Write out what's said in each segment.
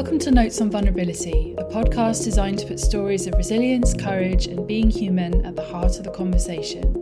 Welcome to Notes on Vulnerability, a podcast designed to put stories of resilience, courage, and being human at the heart of the conversation.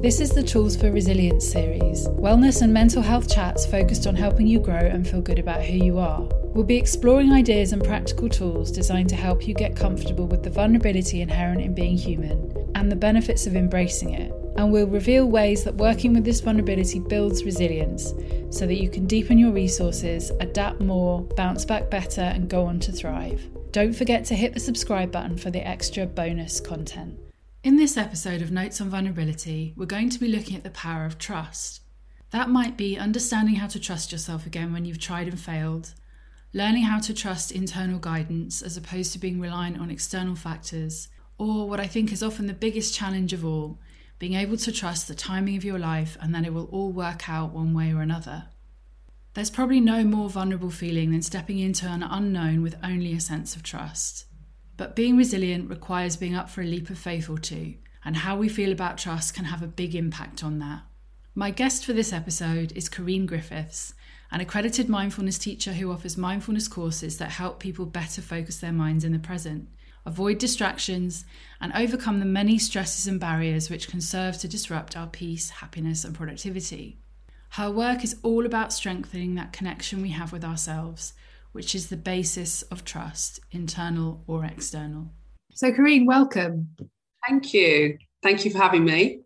This is the Tools for Resilience series, wellness and mental health chats focused on helping you grow and feel good about who you are. We'll be exploring ideas and practical tools designed to help you get comfortable with the vulnerability inherent in being human and the benefits of embracing it and we'll reveal ways that working with this vulnerability builds resilience so that you can deepen your resources, adapt more, bounce back better, and go on to thrive. Don't forget to hit the subscribe button for the extra bonus content. In this episode of Notes on Vulnerability, we're going to be looking at the power of trust. That might be understanding how to trust yourself again when you've tried and failed, learning how to trust internal guidance as opposed to being reliant on external factors, or what I think is often the biggest challenge of all being able to trust the timing of your life and that it will all work out one way or another. There's probably no more vulnerable feeling than stepping into an unknown with only a sense of trust. But being resilient requires being up for a leap of faith or two, and how we feel about trust can have a big impact on that. My guest for this episode is Kareen Griffiths, an accredited mindfulness teacher who offers mindfulness courses that help people better focus their minds in the present avoid distractions, and overcome the many stresses and barriers which can serve to disrupt our peace, happiness, and productivity. Her work is all about strengthening that connection we have with ourselves, which is the basis of trust, internal or external. So, Kareen, welcome. Thank you. Thank you for having me.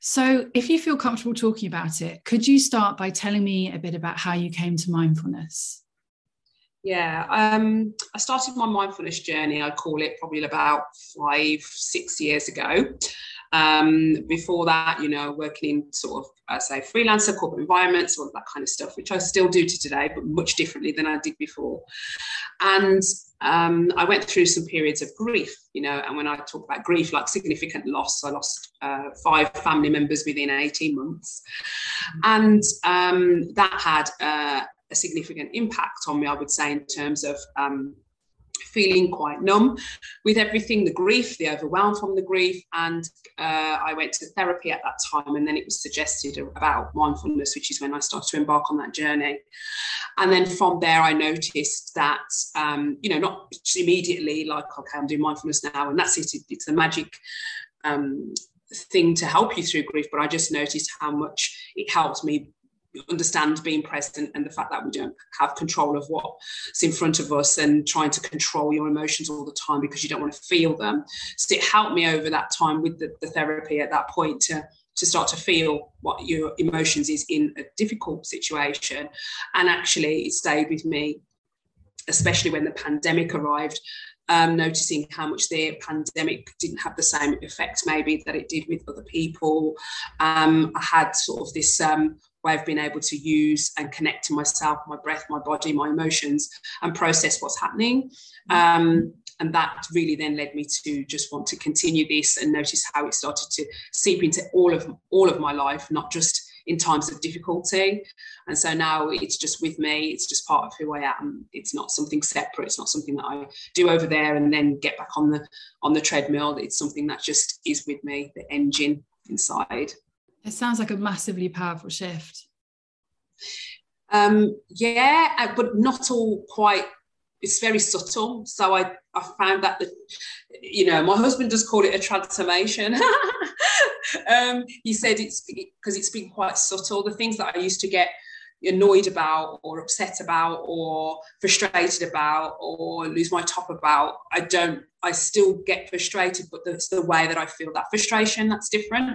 So, if you feel comfortable talking about it, could you start by telling me a bit about how you came to mindfulness? Yeah, um, I started my mindfulness journey, I call it probably about five, six years ago. Um, before that, you know, working in sort of, I say, freelancer, corporate environments, all of that kind of stuff, which I still do to today, but much differently than I did before. And um, I went through some periods of grief, you know, and when I talk about grief, like significant loss, I lost uh, five family members within 18 months. And um, that had uh, a significant impact on me, I would say, in terms of um, feeling quite numb with everything the grief, the overwhelm from the grief. And uh, I went to therapy at that time, and then it was suggested about mindfulness, which is when I started to embark on that journey. And then from there, I noticed that, um, you know, not immediately like, okay, I'm doing mindfulness now, and that's it, it's a magic. Um, thing to help you through grief, but I just noticed how much it helped me understand being present and the fact that we don't have control of what's in front of us and trying to control your emotions all the time because you don't want to feel them. So it helped me over that time with the, the therapy at that point to to start to feel what your emotions is in a difficult situation. And actually, it stayed with me, especially when the pandemic arrived. Um, noticing how much the pandemic didn't have the same effect maybe that it did with other people. Um, I had sort of this um, way of being able to use and connect to myself, my breath, my body, my emotions, and process what's happening. Um, and that really then led me to just want to continue this and notice how it started to seep into all of all of my life, not just in times of difficulty. And so now it's just with me, it's just part of who I am. It's not something separate, it's not something that I do over there and then get back on the on the treadmill. It's something that just is with me, the engine inside. It sounds like a massively powerful shift. Um, yeah, uh, but not all quite. It's very subtle. So I, I found that the, you know, my husband does call it a transformation. um, he said it's because it's been quite subtle. The things that I used to get annoyed about or upset about or frustrated about or lose my top about. I don't i still get frustrated but it's the way that i feel that frustration that's different.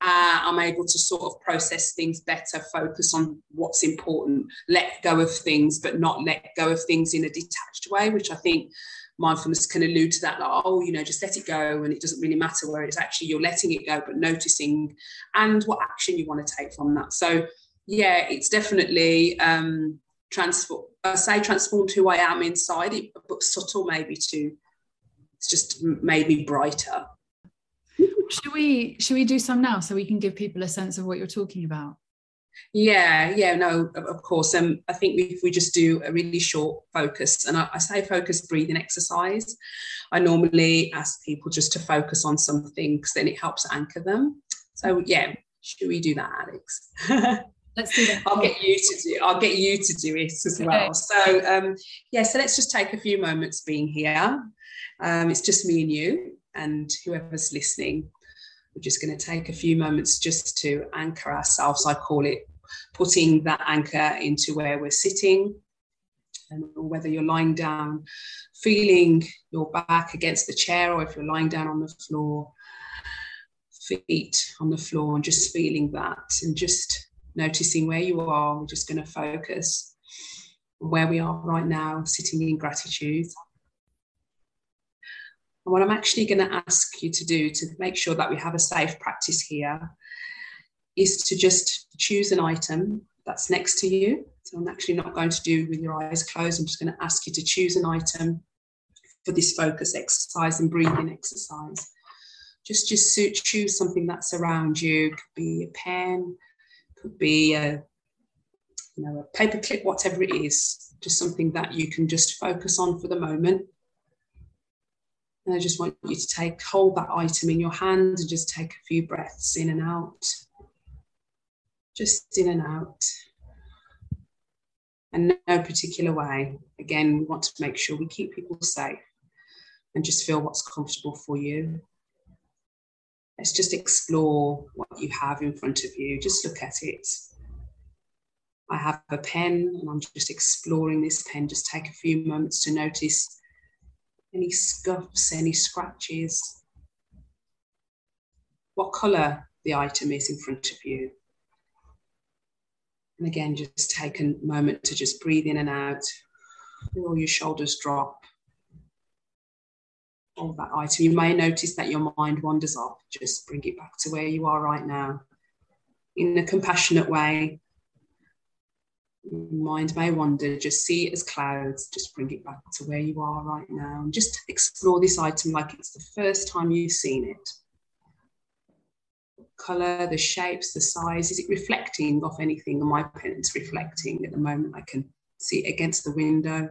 Uh, i'm able to sort of process things better focus on what's important let go of things but not let go of things in a detached way which i think mindfulness can allude to that like oh you know just let it go and it doesn't really matter where it's actually you're letting it go but noticing and what action you want to take from that. So yeah, it's definitely um, transform. I say transformed who I am inside, it, but subtle maybe too. It's just made me brighter. Should we should we do some now so we can give people a sense of what you're talking about? Yeah, yeah, no, of course. Um, I think if we just do a really short focus, and I, I say focus breathing exercise, I normally ask people just to focus on something because then it helps anchor them. So yeah, should we do that, Alex? Let's do that. I'll get you to do. I'll get you to do it as well. So um, yeah, so let's just take a few moments being here. Um, it's just me and you, and whoever's listening. We're just going to take a few moments just to anchor ourselves. I call it putting that anchor into where we're sitting, and whether you're lying down, feeling your back against the chair, or if you're lying down on the floor, feet on the floor, and just feeling that, and just noticing where you are. We're just going to focus where we are right now, sitting in gratitude. And what I'm actually going to ask you to do to make sure that we have a safe practice here is to just choose an item that's next to you. So I'm actually not going to do with your eyes closed. I'm just going to ask you to choose an item for this focus exercise and breathing exercise. Just just choose something that's around you. Could be a pen, could be a you know a paper clip, whatever it is. Just something that you can just focus on for the moment. And I just want you to take hold that item in your hand and just take a few breaths in and out just in and out. And no particular way. Again, we want to make sure we keep people safe and just feel what's comfortable for you. Let's just explore what you have in front of you. Just look at it. I have a pen and I'm just exploring this pen. Just take a few moments to notice any scuffs, any scratches, what colour the item is in front of you. And again, just take a moment to just breathe in and out. Feel your shoulders drop. That item. You may notice that your mind wanders off. Just bring it back to where you are right now in a compassionate way. Mind may wander, just see it as clouds, just bring it back to where you are right now and just explore this item like it's the first time you've seen it color, the shapes, the size? Is it reflecting off anything? My pen's reflecting at the moment. I can see it against the window.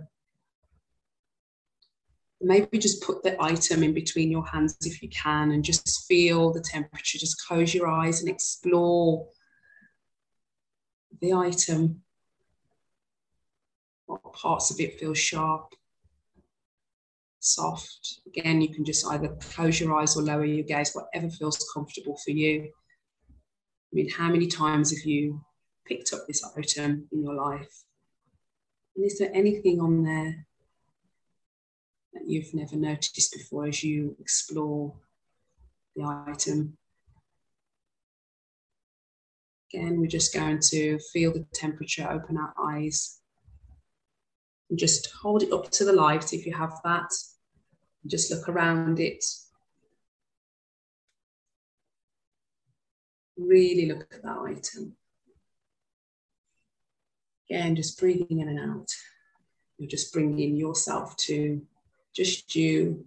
Maybe just put the item in between your hands if you can and just feel the temperature. Just close your eyes and explore the item. What parts of it feel sharp, soft. Again, you can just either close your eyes or lower your gaze, whatever feels comfortable for you. I mean, how many times have you picked up this item in your life? And is there anything on there that you've never noticed before as you explore the item? Again, we're just going to feel the temperature, open our eyes, and just hold it up to the light if you have that. Just look around it Really look at that item. Again, just breathing in and out. You're just bringing yourself to just you,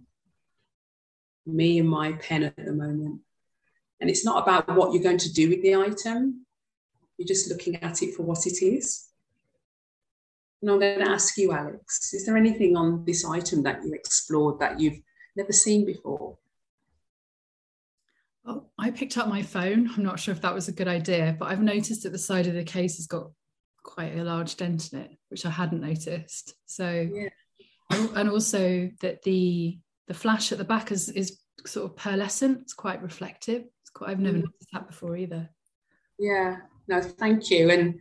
me and my pen at the moment. And it's not about what you're going to do with the item, you're just looking at it for what it is. And I'm going to ask you, Alex, is there anything on this item that you explored that you've never seen before? Oh, I picked up my phone. I'm not sure if that was a good idea, but I've noticed that the side of the case has got quite a large dent in it, which I hadn't noticed. So, yeah. And also that the the flash at the back is is sort of pearlescent. It's quite reflective. It's quite. I've never mm. noticed that before either. Yeah. No, thank you. And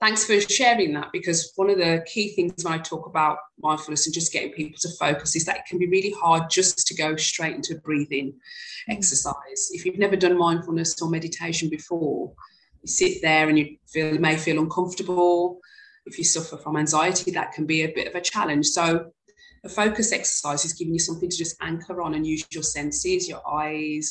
thanks for sharing that because one of the key things when I talk about mindfulness and just getting people to focus is that it can be really hard just to go straight into a breathing mm. exercise. If you've never done mindfulness or meditation before, you sit there and you feel may feel uncomfortable. If you suffer from anxiety, that can be a bit of a challenge. So a focus exercise is giving you something to just anchor on and use your senses, your eyes,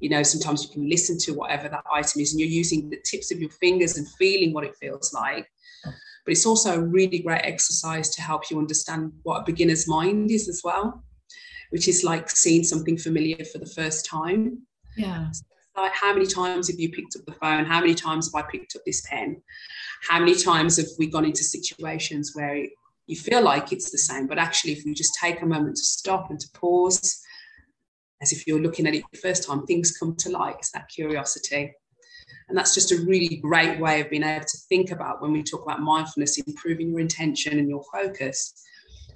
you know sometimes you can listen to whatever that item is and you're using the tips of your fingers and feeling what it feels like. But it's also a really great exercise to help you understand what a beginner's mind is as well which is like seeing something familiar for the first time. Yeah. So like how many times have you picked up the phone how many times have i picked up this pen how many times have we gone into situations where you feel like it's the same but actually if you just take a moment to stop and to pause as if you're looking at it the first time, things come to light. It's that curiosity. And that's just a really great way of being able to think about when we talk about mindfulness, improving your intention and your focus,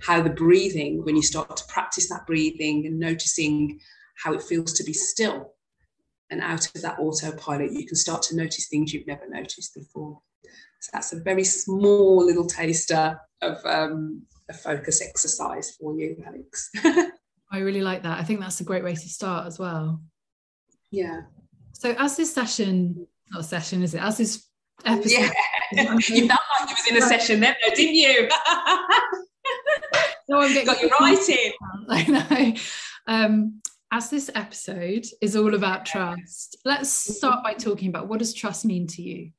how the breathing, when you start to practice that breathing and noticing how it feels to be still and out of that autopilot, you can start to notice things you've never noticed before. So that's a very small little taster of um, a focus exercise for you, Alex. I really like that. I think that's a great way to start as well. Yeah. So as this session, not a session, is it? As this episode. Yeah. you felt like you was in a session then, though, didn't you? no, I'm getting got you writing. I know. Um, as this episode is all about trust, let's start by talking about what does trust mean to you?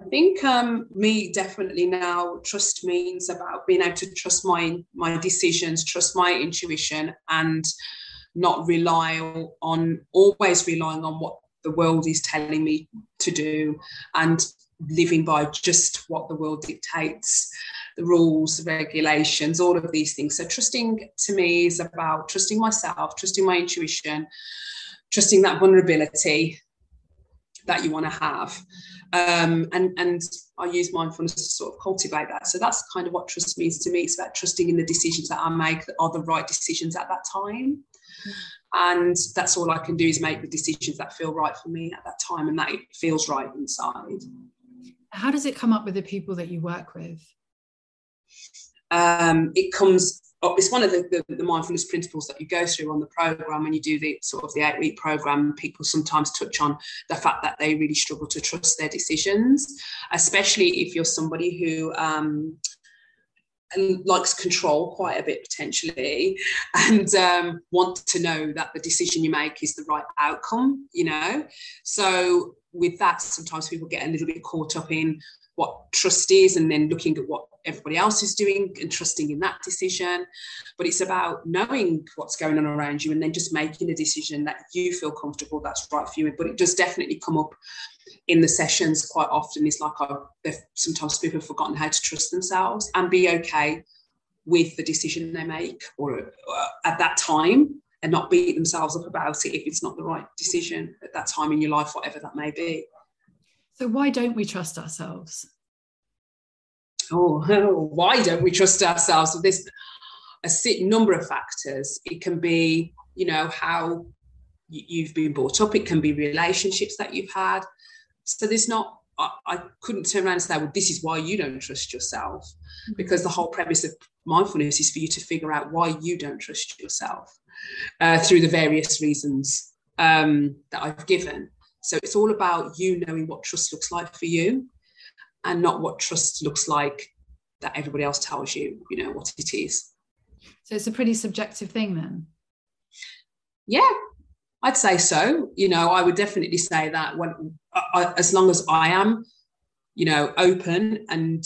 I think um, me definitely now trust means about being able to trust my my decisions, trust my intuition, and not rely on always relying on what the world is telling me to do, and living by just what the world dictates, the rules, the regulations, all of these things. So trusting to me is about trusting myself, trusting my intuition, trusting that vulnerability that you want to have um, and and I use mindfulness to sort of cultivate that. So that's kind of what trust means to me. It's about trusting in the decisions that I make that are the right decisions at that time. And that's all I can do is make the decisions that feel right for me at that time and that it feels right inside. How does it come up with the people that you work with? Um, it comes Oh, it's one of the, the, the, mindfulness principles that you go through on the program when you do the sort of the eight week program. People sometimes touch on the fact that they really struggle to trust their decisions especially if you're somebody who um, likes control quite a bit potentially and um, want to know that the decision you make is the right outcome you know? So with that sometimes people get a little bit caught up in what trust is and then looking at what everybody else is doing and trusting in that decision. But it's about knowing what's going on around you and then just making a decision that you feel comfortable that's right for you. But it does definitely come up in the sessions quite often. It's like sometimes people have forgotten how to trust themselves and be okay with the decision they make or uh, at that time and not beat themselves up about it if it's not the right decision at that time in your life, whatever that may be. So, why don't we trust ourselves? Oh, why don't we trust ourselves? So there's a number of factors. It can be, you know, how you've been brought up. It can be relationships that you've had. So there's not. I, I couldn't turn around and say, well, this is why you don't trust yourself, mm-hmm. because the whole premise of mindfulness is for you to figure out why you don't trust yourself uh, through the various reasons um, that I've given. So it's all about you knowing what trust looks like for you and not what trust looks like that everybody else tells you, you know, what it is. So it's a pretty subjective thing then? Yeah, I'd say so. You know, I would definitely say that when, I, as long as I am, you know, open and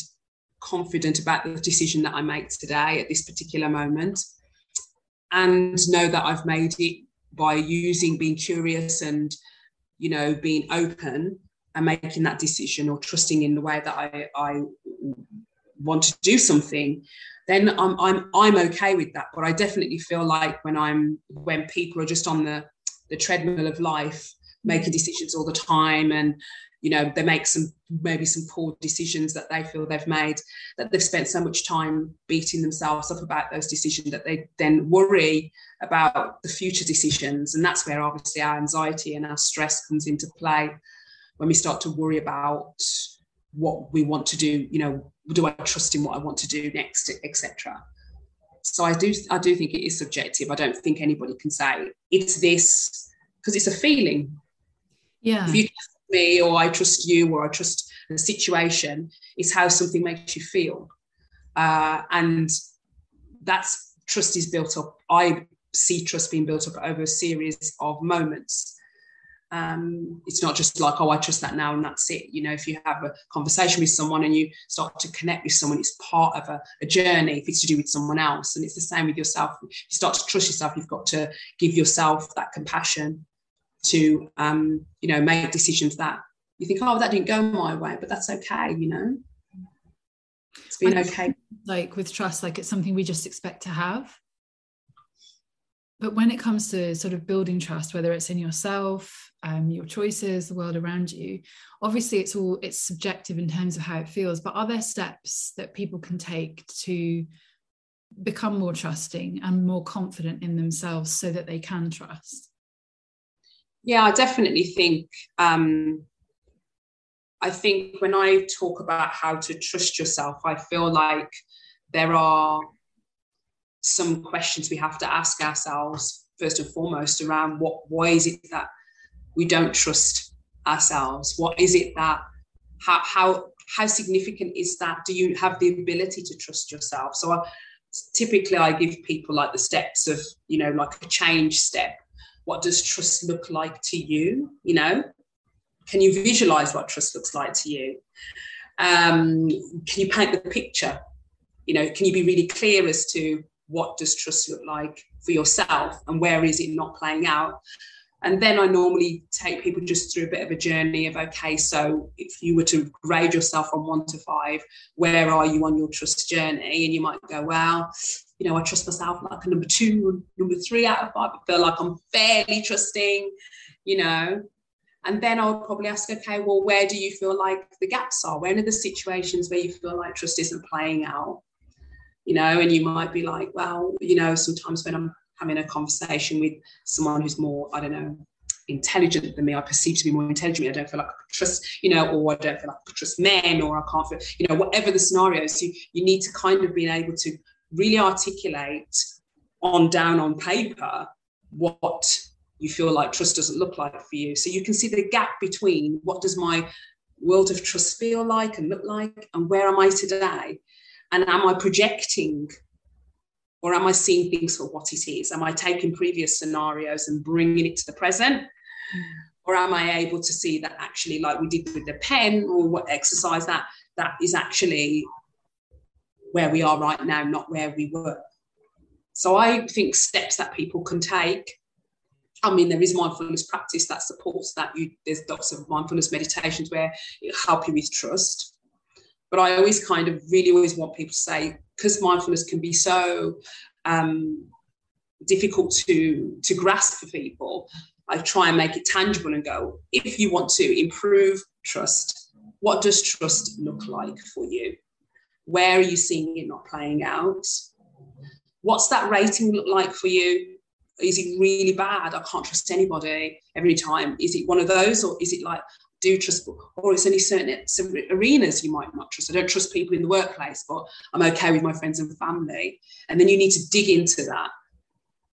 confident about the decision that I make today at this particular moment, and know that I've made it by using being curious and you know, being open and making that decision or trusting in the way that I, I want to do something, then I'm, I'm, I'm okay with that. But I definitely feel like when I'm, when people are just on the, the treadmill of life, making mm. decisions all the time and you know they make some maybe some poor decisions that they feel they've made that they've spent so much time beating themselves up about those decisions that they then worry about the future decisions. And that's where obviously our anxiety and our stress comes into play when we start to worry about what we want to do you know do i trust in what i want to do next etc so i do i do think it is subjective i don't think anybody can say it's this because it's a feeling yeah if you trust me or I trust you or I trust the situation. It's how something makes you feel. Uh, and that's trust is built up. I see trust being built up over a series of moments. Um, it's not just like, oh, I trust that now and that's it. You know, if you have a conversation with someone and you start to connect with someone, it's part of a, a, journey if it's to do with someone else. And it's the same with yourself. If you start to trust yourself, you've got to give yourself that compassion to um, you know make decisions that you think oh that didn't go my way but that's okay you know it's been okay like with trust like it's something we just expect to have but when it comes to sort of building trust whether it's in yourself um, your choices the world around you. Obviously it's all it's subjective in terms of how it feels but are there steps that people can take to become more trusting and more confident in themselves so that they can trust? Yeah i definitely think um, i think when i talk about how to trust yourself i feel like there are some questions we have to ask ourselves first and foremost around what why is it that we don't trust ourselves. What is it that how how how significant is that? Do you have the ability to trust yourself? So I, typically i give people like the steps of you know like a change step. What does trust look like to you? You know can you visualize what trust looks like to you? Um, can you paint the picture? You know can you be really clear as to what does trust look like for yourself and where is it not playing out and then I normally take people just through a bit of a journey of okay, so if you were to grade yourself from one to five, where are you on your trust journey? And you might go, well, you know, I trust myself like a number two, number three out of five. I feel like I'm fairly trusting, you know. And then I would probably ask, okay, well, where do you feel like the gaps are? Where are the situations where you feel like trust isn't playing out? You know, and you might be like, well, you know, sometimes when I'm having a conversation with someone who's more, I don't know, intelligent than me, I perceive to be more intelligent. I don't feel like I trust, you know, or I don't feel like I trust men, or I can't feel, you know, whatever the scenario. So you, you need to kind of be able to really articulate on down on paper what you feel like trust doesn't look like for you. So you can see the gap between what does my world of trust feel like and look like, and where am I today? And am I projecting or am I seeing things for what it is? Am I taking previous scenarios and bringing it to the present? Mm. Or am I able to see that actually, like we did with the pen or what exercise, that that is actually where we are right now, not where we were. So I think steps that people can take. I mean, there is mindfulness practice that supports that. You, there's lots of mindfulness meditations where it help you with trust. But I always kind of really always want people to say, because mindfulness can be so um, difficult to to grasp for people, I try and make it tangible and go, if you want to improve trust, what does trust look like for you? Where are you seeing it not playing out? What's that rating look like for you? Is it really bad? I can't trust anybody every time. Is it one of those, or is it like do trust, or it's only certain arenas you might not trust. I don't trust people in the workplace, but I'm okay with my friends and family. And then you need to dig into that.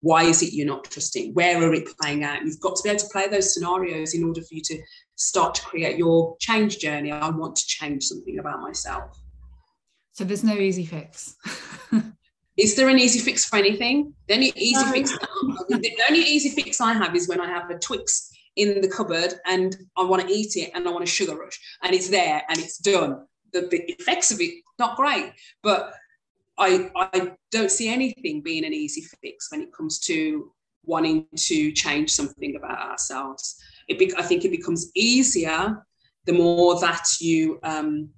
Why is it you're not trusting? Where are it playing out? You've got to be able to play those scenarios in order for you to start to create your change journey. I want to change something about myself. So there's no easy fix. is there an easy fix for anything? The only easy no. fix, the only easy fix I have is when I have a Twix in the cupboard and I want to eat it and I want a sugar rush and it's there and it's done. The, effects of it, not great, but I, I don't see anything being an easy fix when it comes to wanting to change something about ourselves. It be, I think it becomes easier the more that you um,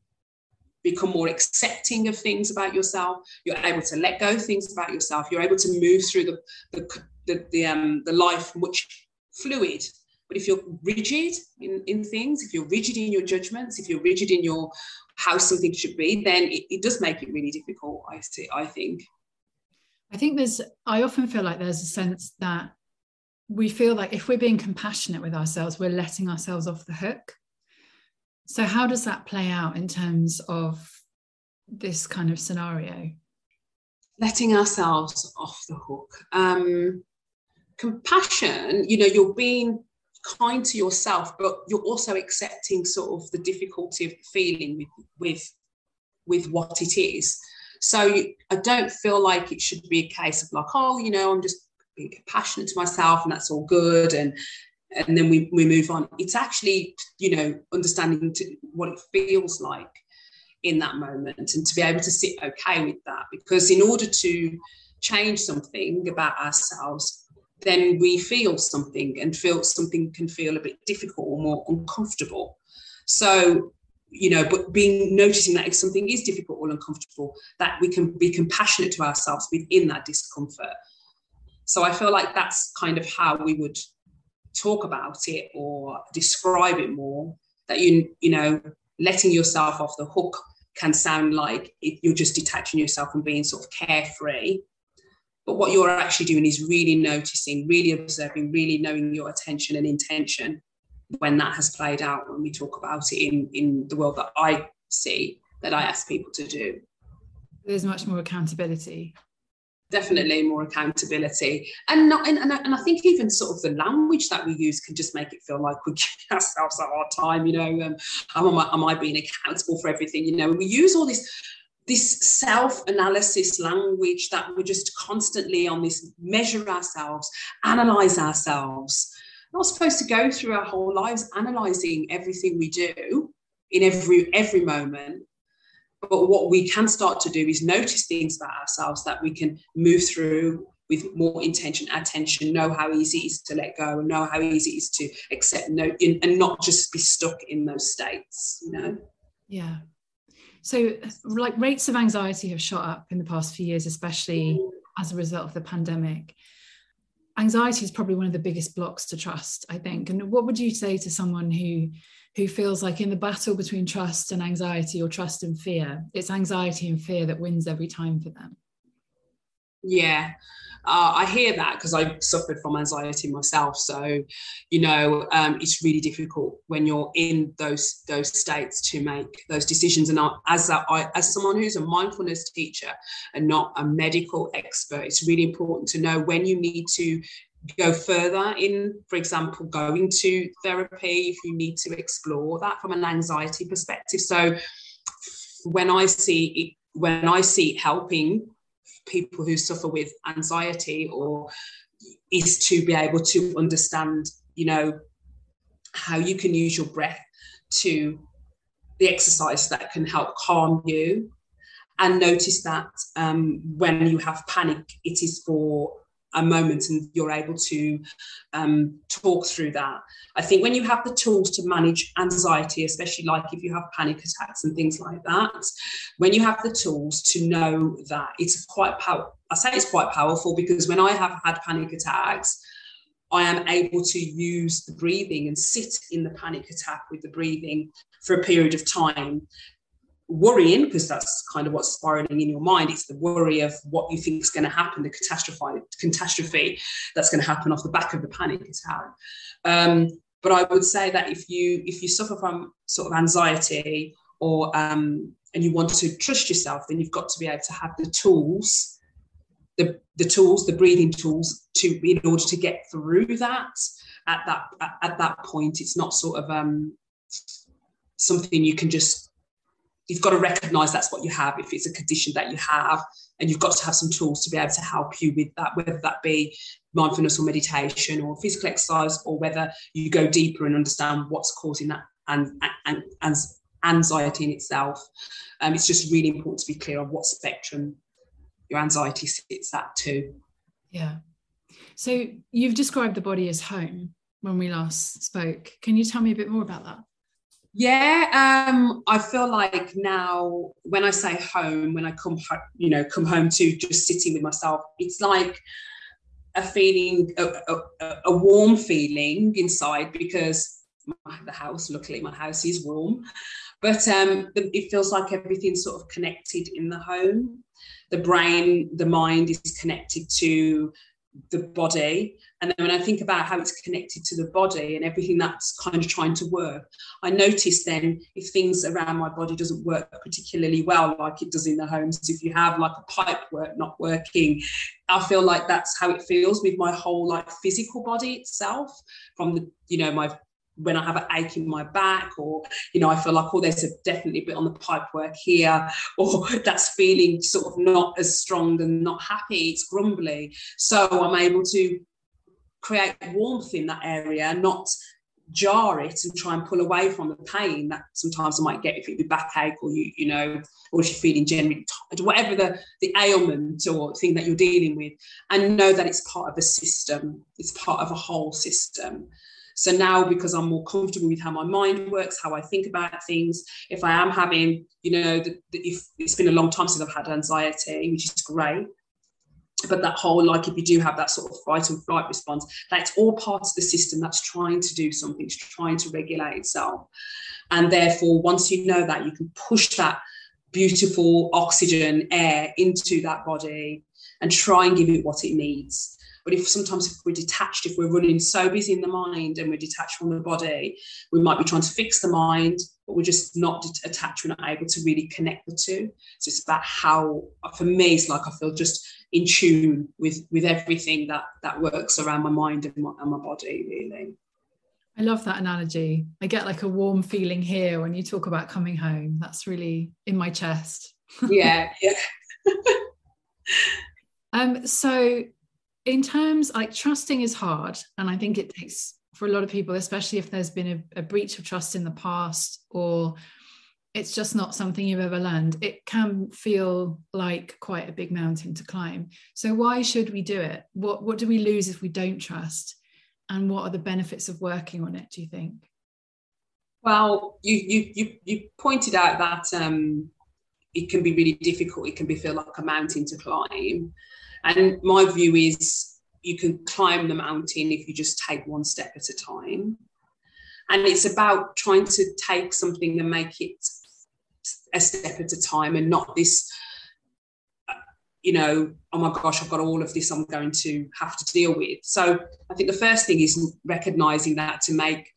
become more accepting of things about yourself. You're able to let go things about yourself. You're able to move through the the the, the, um, the life much fluid but if you're rigid in, in things, if you're rigid in your judgments, if you're rigid in your how something should be, then it, it does make it really difficult. I see. I think. I think there's. I often feel like there's a sense that we feel like if we're being compassionate with ourselves, we're letting ourselves off the hook. So how does that play out in terms of this kind of scenario? Letting ourselves off the hook. Um, compassion, you know, you're being kind to yourself, but you're also accepting sort of the difficulty of feeling with with with what it is. So I don't feel like it should be a case of like, oh, you know, I'm just being compassionate to myself and that's all good and and then we, we move on. It's actually, you know, understanding to, what it feels like in that moment and to be able to sit okay with that. Because in order to change something about ourselves, then we feel something and feel something can feel a bit difficult or more uncomfortable. So, you know, but being noticing that if something is difficult or uncomfortable, that we can be compassionate to ourselves within that discomfort. So I feel like that's kind of how we would talk about it or describe it more. That you you know letting yourself off the hook can sound like you're just detaching yourself and being sort of carefree. But what you're actually doing is really noticing, really observing, really knowing your attention and intention when that has played out when we talk about it in, in the world that I see that I ask people to do. There's much more accountability. Definitely more accountability. And not and, and, and, i think even sort of the language that we use can just make it feel like we're giving ourselves a hard time you know um, am, I, am i being accountable for everything you know? And we use all this this self-analysis language that we're just constantly on this measure ourselves analyze ourselves we're not supposed to go through our whole lives analyzing everything we do in every every moment but what we can start to do is notice things about ourselves that we can move through with more intention, attention, know how easy it is to let go, know how easy it is to accept no, and not just be stuck in those states, you know? Yeah. So, like, rates of anxiety have shot up in the past few years, especially as a result of the pandemic. Anxiety is probably one of the biggest blocks to trust, I think. And what would you say to someone who who feels like in the battle between trust and anxiety or trust and fear, it's anxiety and fear that wins every time for them. Yeah, uh, I hear that because I suffered from anxiety myself. So, you know, um, it's really difficult when you're in those those states to make those decisions. And I, as a, I, as someone who's a mindfulness teacher and not a medical expert, it's really important to know when you need to go further in, for example, going to therapy if you need to explore that from an anxiety perspective. So when I see it, when I see helping people who suffer with anxiety or is to be able to understand, you know, how you can use your breath to the exercise that can help calm you. And notice that um, when you have panic, it is for a moment and you're able to um, talk through that. I think when you have the tools to manage anxiety, especially like if you have panic attacks and things like that, when you have the tools to know that it's quite powerful, I say it's quite powerful because when I have had panic attacks, I am able to use the breathing and sit in the panic attack with the breathing for a period of time worrying because that's kind of what's spiraling in your mind. It's the worry of what you think is going to happen the catastrophe catastrophe that's going to happen off the back of the panic attack. Um, but i would say that if you if you suffer from sort of anxiety or um, and you want to trust yourself then you've got to be able to have the tools the, the tools the breathing tools to in order to get through that at that at, at that point. It's not sort of um, something you can just you've got to recognize that's what you have. If it's a condition that you have and you've got to have some tools to be able to help you with that whether that be mindfulness or meditation or physical exercise or whether you go deeper and understand what's causing that and, and, anxiety in itself. Um, it's just really important to be clear on what spectrum your anxiety sits at too. Yeah. So you've described the body as home when we last spoke. Can you tell me a bit more about that yeah, um, I feel like now when I say home, when I come, you know, come home to just sitting with myself, it's like a feeling, a, a, a warm feeling inside because my, the house, luckily, my house is warm, but um, it feels like everything's sort of connected in the home. The brain, the mind is connected to the body and then when I think about how it's connected to the body and everything that's kind of trying to work, I notice then if things around my body doesn't work particularly well, like it does in the homes, if you have like a pipe work not working, I feel like that's how it feels with my whole like physical body itself. From the, you know, my when I have an ache in my back, or you know, I feel like, oh, there's a definitely a bit on the pipe work here, or that's feeling sort of not as strong and not happy, it's grumbly. So I'm able to create warmth in that area, not jar it and try and pull away from the pain that sometimes I might get if it be backache or you you know or if you're feeling generally tired, whatever the the ailment or thing that you're dealing with, and know that it's part of a system, it's part of a whole system. So now, because I'm more comfortable with how my mind works, how I think about things, if I am having, you know, the, the, if it's been a long time since I've had anxiety, which is great, but that whole like if you do have that sort of fight and flight response that's all part of the system that's trying to do something it's trying to regulate itself. And therefore once you know that you can push that beautiful oxygen air into that body and try and give it what it needs but if sometimes if we're detached if we're running so busy in the mind and we're detached from the body we might be trying to fix the mind but we're just not attached we're not able to really connect the two so it's about how for me it's like i feel just in tune with with everything that that works around my mind and my, and my body really I love that analogy. I get like a warm feeling here when you talk about coming home. That's really in my chest. Yeah, yeah. um, so in terms like trusting is hard, and I think it takes for a lot of people, especially if there's been a, a breach of trust in the past or it's just not something you've ever learned, it can feel like quite a big mountain to climb. So why should we do it? What what do we lose if we don't trust? And what are the benefits of working on it, do you think? Well, you you you, you pointed out that um, it can be really difficult. It can be feel like a mountain to climb. And my view is you can climb the mountain if you just take one step at a time. And it's about trying to take something and make it a step at a time and not this you know, oh my gosh, I've got all of this I'm going to have to deal with. So I think the first thing is recognizing that to make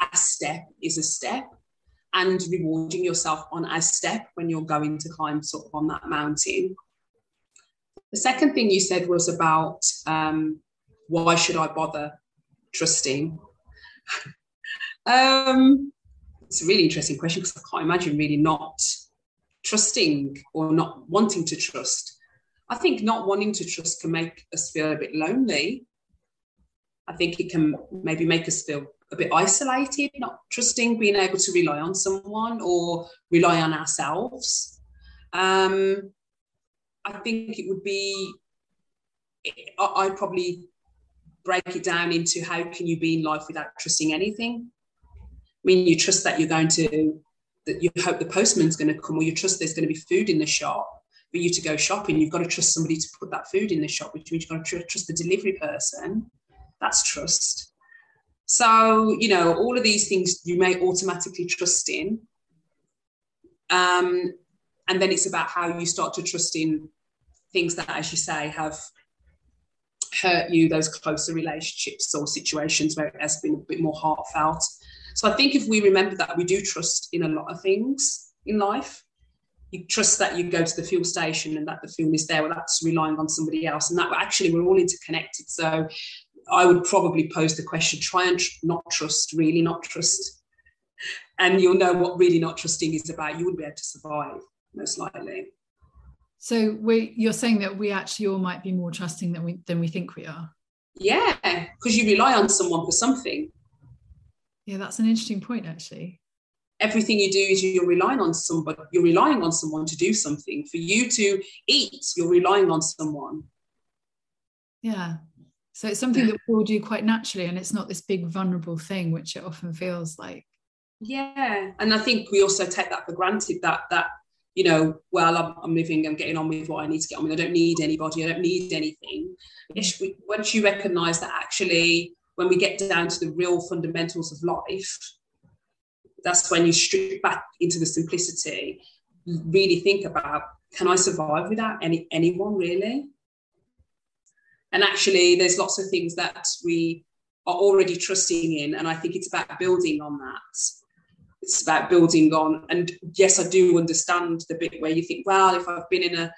a step is a step and rewarding yourself on a step when you're going to climb sort of on that mountain. The second thing you said was about um, why should I bother trusting? um, it's a really interesting question because I can't imagine really not trusting or not wanting to trust. I think not wanting to trust can make us feel a bit lonely. I think it can maybe make us feel a bit isolated, not trusting being able to rely on someone or rely on ourselves. Um, I think it would be, I'd probably break it down into how can you be in life without trusting anything? I mean, you trust that you're going to, that you hope the postman's going to come, or you trust there's going to be food in the shop for you to go shopping. You've got to trust somebody to put that food in the shop, which means you've got to trust the delivery person. That's trust. So, you know, all of these things you may automatically trust in. Um, and then it's about how you start to trust in things that, as you say, have hurt you, those closer relationships or situations where it has been a bit more heartfelt. So I think if we remember that we do trust in a lot of things in life, you trust that you go to the fuel station and that the fuel is there, well, that's relying on somebody else. And that actually we're all interconnected. So I would probably pose the question try and tr- not trust, really not trust. And you'll know what really not trusting is about. You wouldn't be able to survive, most likely. So we, you're saying that we actually all might be more trusting than we than we think we are. Yeah, because you rely on someone for something. Yeah, that's an interesting point, actually. Everything you do is you're relying on somebody, you're relying on someone to do something. For you to eat, you're relying on someone. Yeah. So it's something that we all do quite naturally, and it's not this big vulnerable thing, which it often feels like. Yeah. And I think we also take that for granted that that you know, well, I'm, I'm, living, I'm getting on with what I need to get on with. I don't need anybody, I don't need anything. once you recognize that actually when we get down to the real fundamentals of life, that's when you strip back into the simplicity, really think about can I survive without any anyone really? And actually, there's lots of things that we are already trusting in, and I think it's about building on that. It's about building on, and yes, I do understand the bit where you think, well, if I've been in a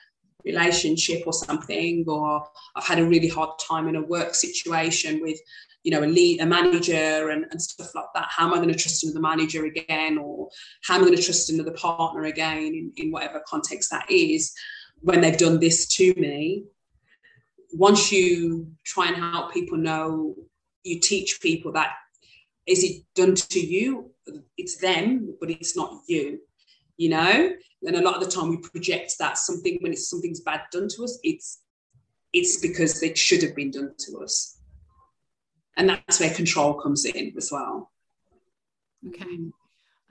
relationship or something, or I've had a really hard time in a work situation with you know, a lead, a manager and, and stuff like that. How am I going to trust another manager again? Or how am I going to trust another partner again in, in whatever context that is when they've done this to me? Once you try and help people know, you teach people that is it done to you? It's them, but it's not you, you know? And a lot of the time we project that something when it's something's bad done to us, it's it's because it should have been done to us and that's where control comes in as well okay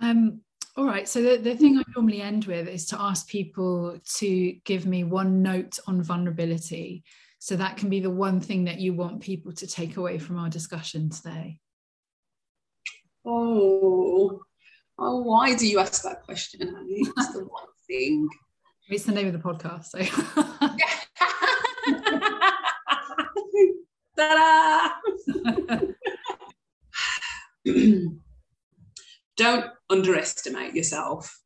um, All right. So the, the thing I normally end with is to ask people to give me one note on vulnerability. So that can be the one thing that you want people to take away from our discussion today. Oh, oh, why do you ask that question? I mean, it's the one thing. It's the name of the podcast. So. Don't underestimate yourself.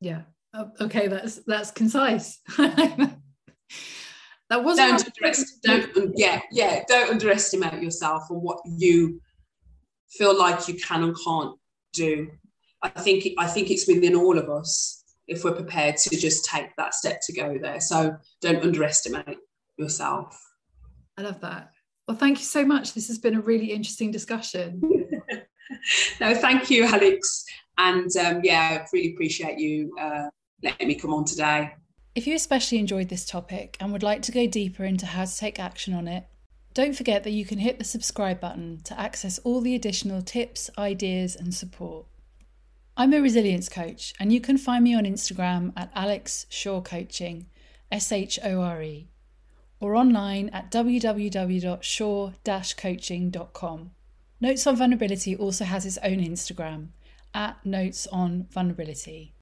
Yeah. Oh, okay, that's that's concise. that wasn't. Don't underestimate. Don't yeah yeah. Don't underestimate yourself and what you feel like you can and can't do. I think I think it's within all of us if we're prepared to just take that step to go there. So don't underestimate yourself. I love that. Well, thank you so much. This has been a really interesting discussion. no, thank you, Alex. And um, yeah, I really appreciate you uh, letting me come on today. If you especially enjoyed this topic and would like to go deeper into how to take action on it, don't forget that you can hit the subscribe button to access all the additional tips, ideas, and support. I'm a resilience coach, and you can find me on Instagram at Alex Shore Coaching, S H O R E, or online at www.shore-coaching.com. Notes on Vulnerability also has its own Instagram, at Notes on Vulnerability.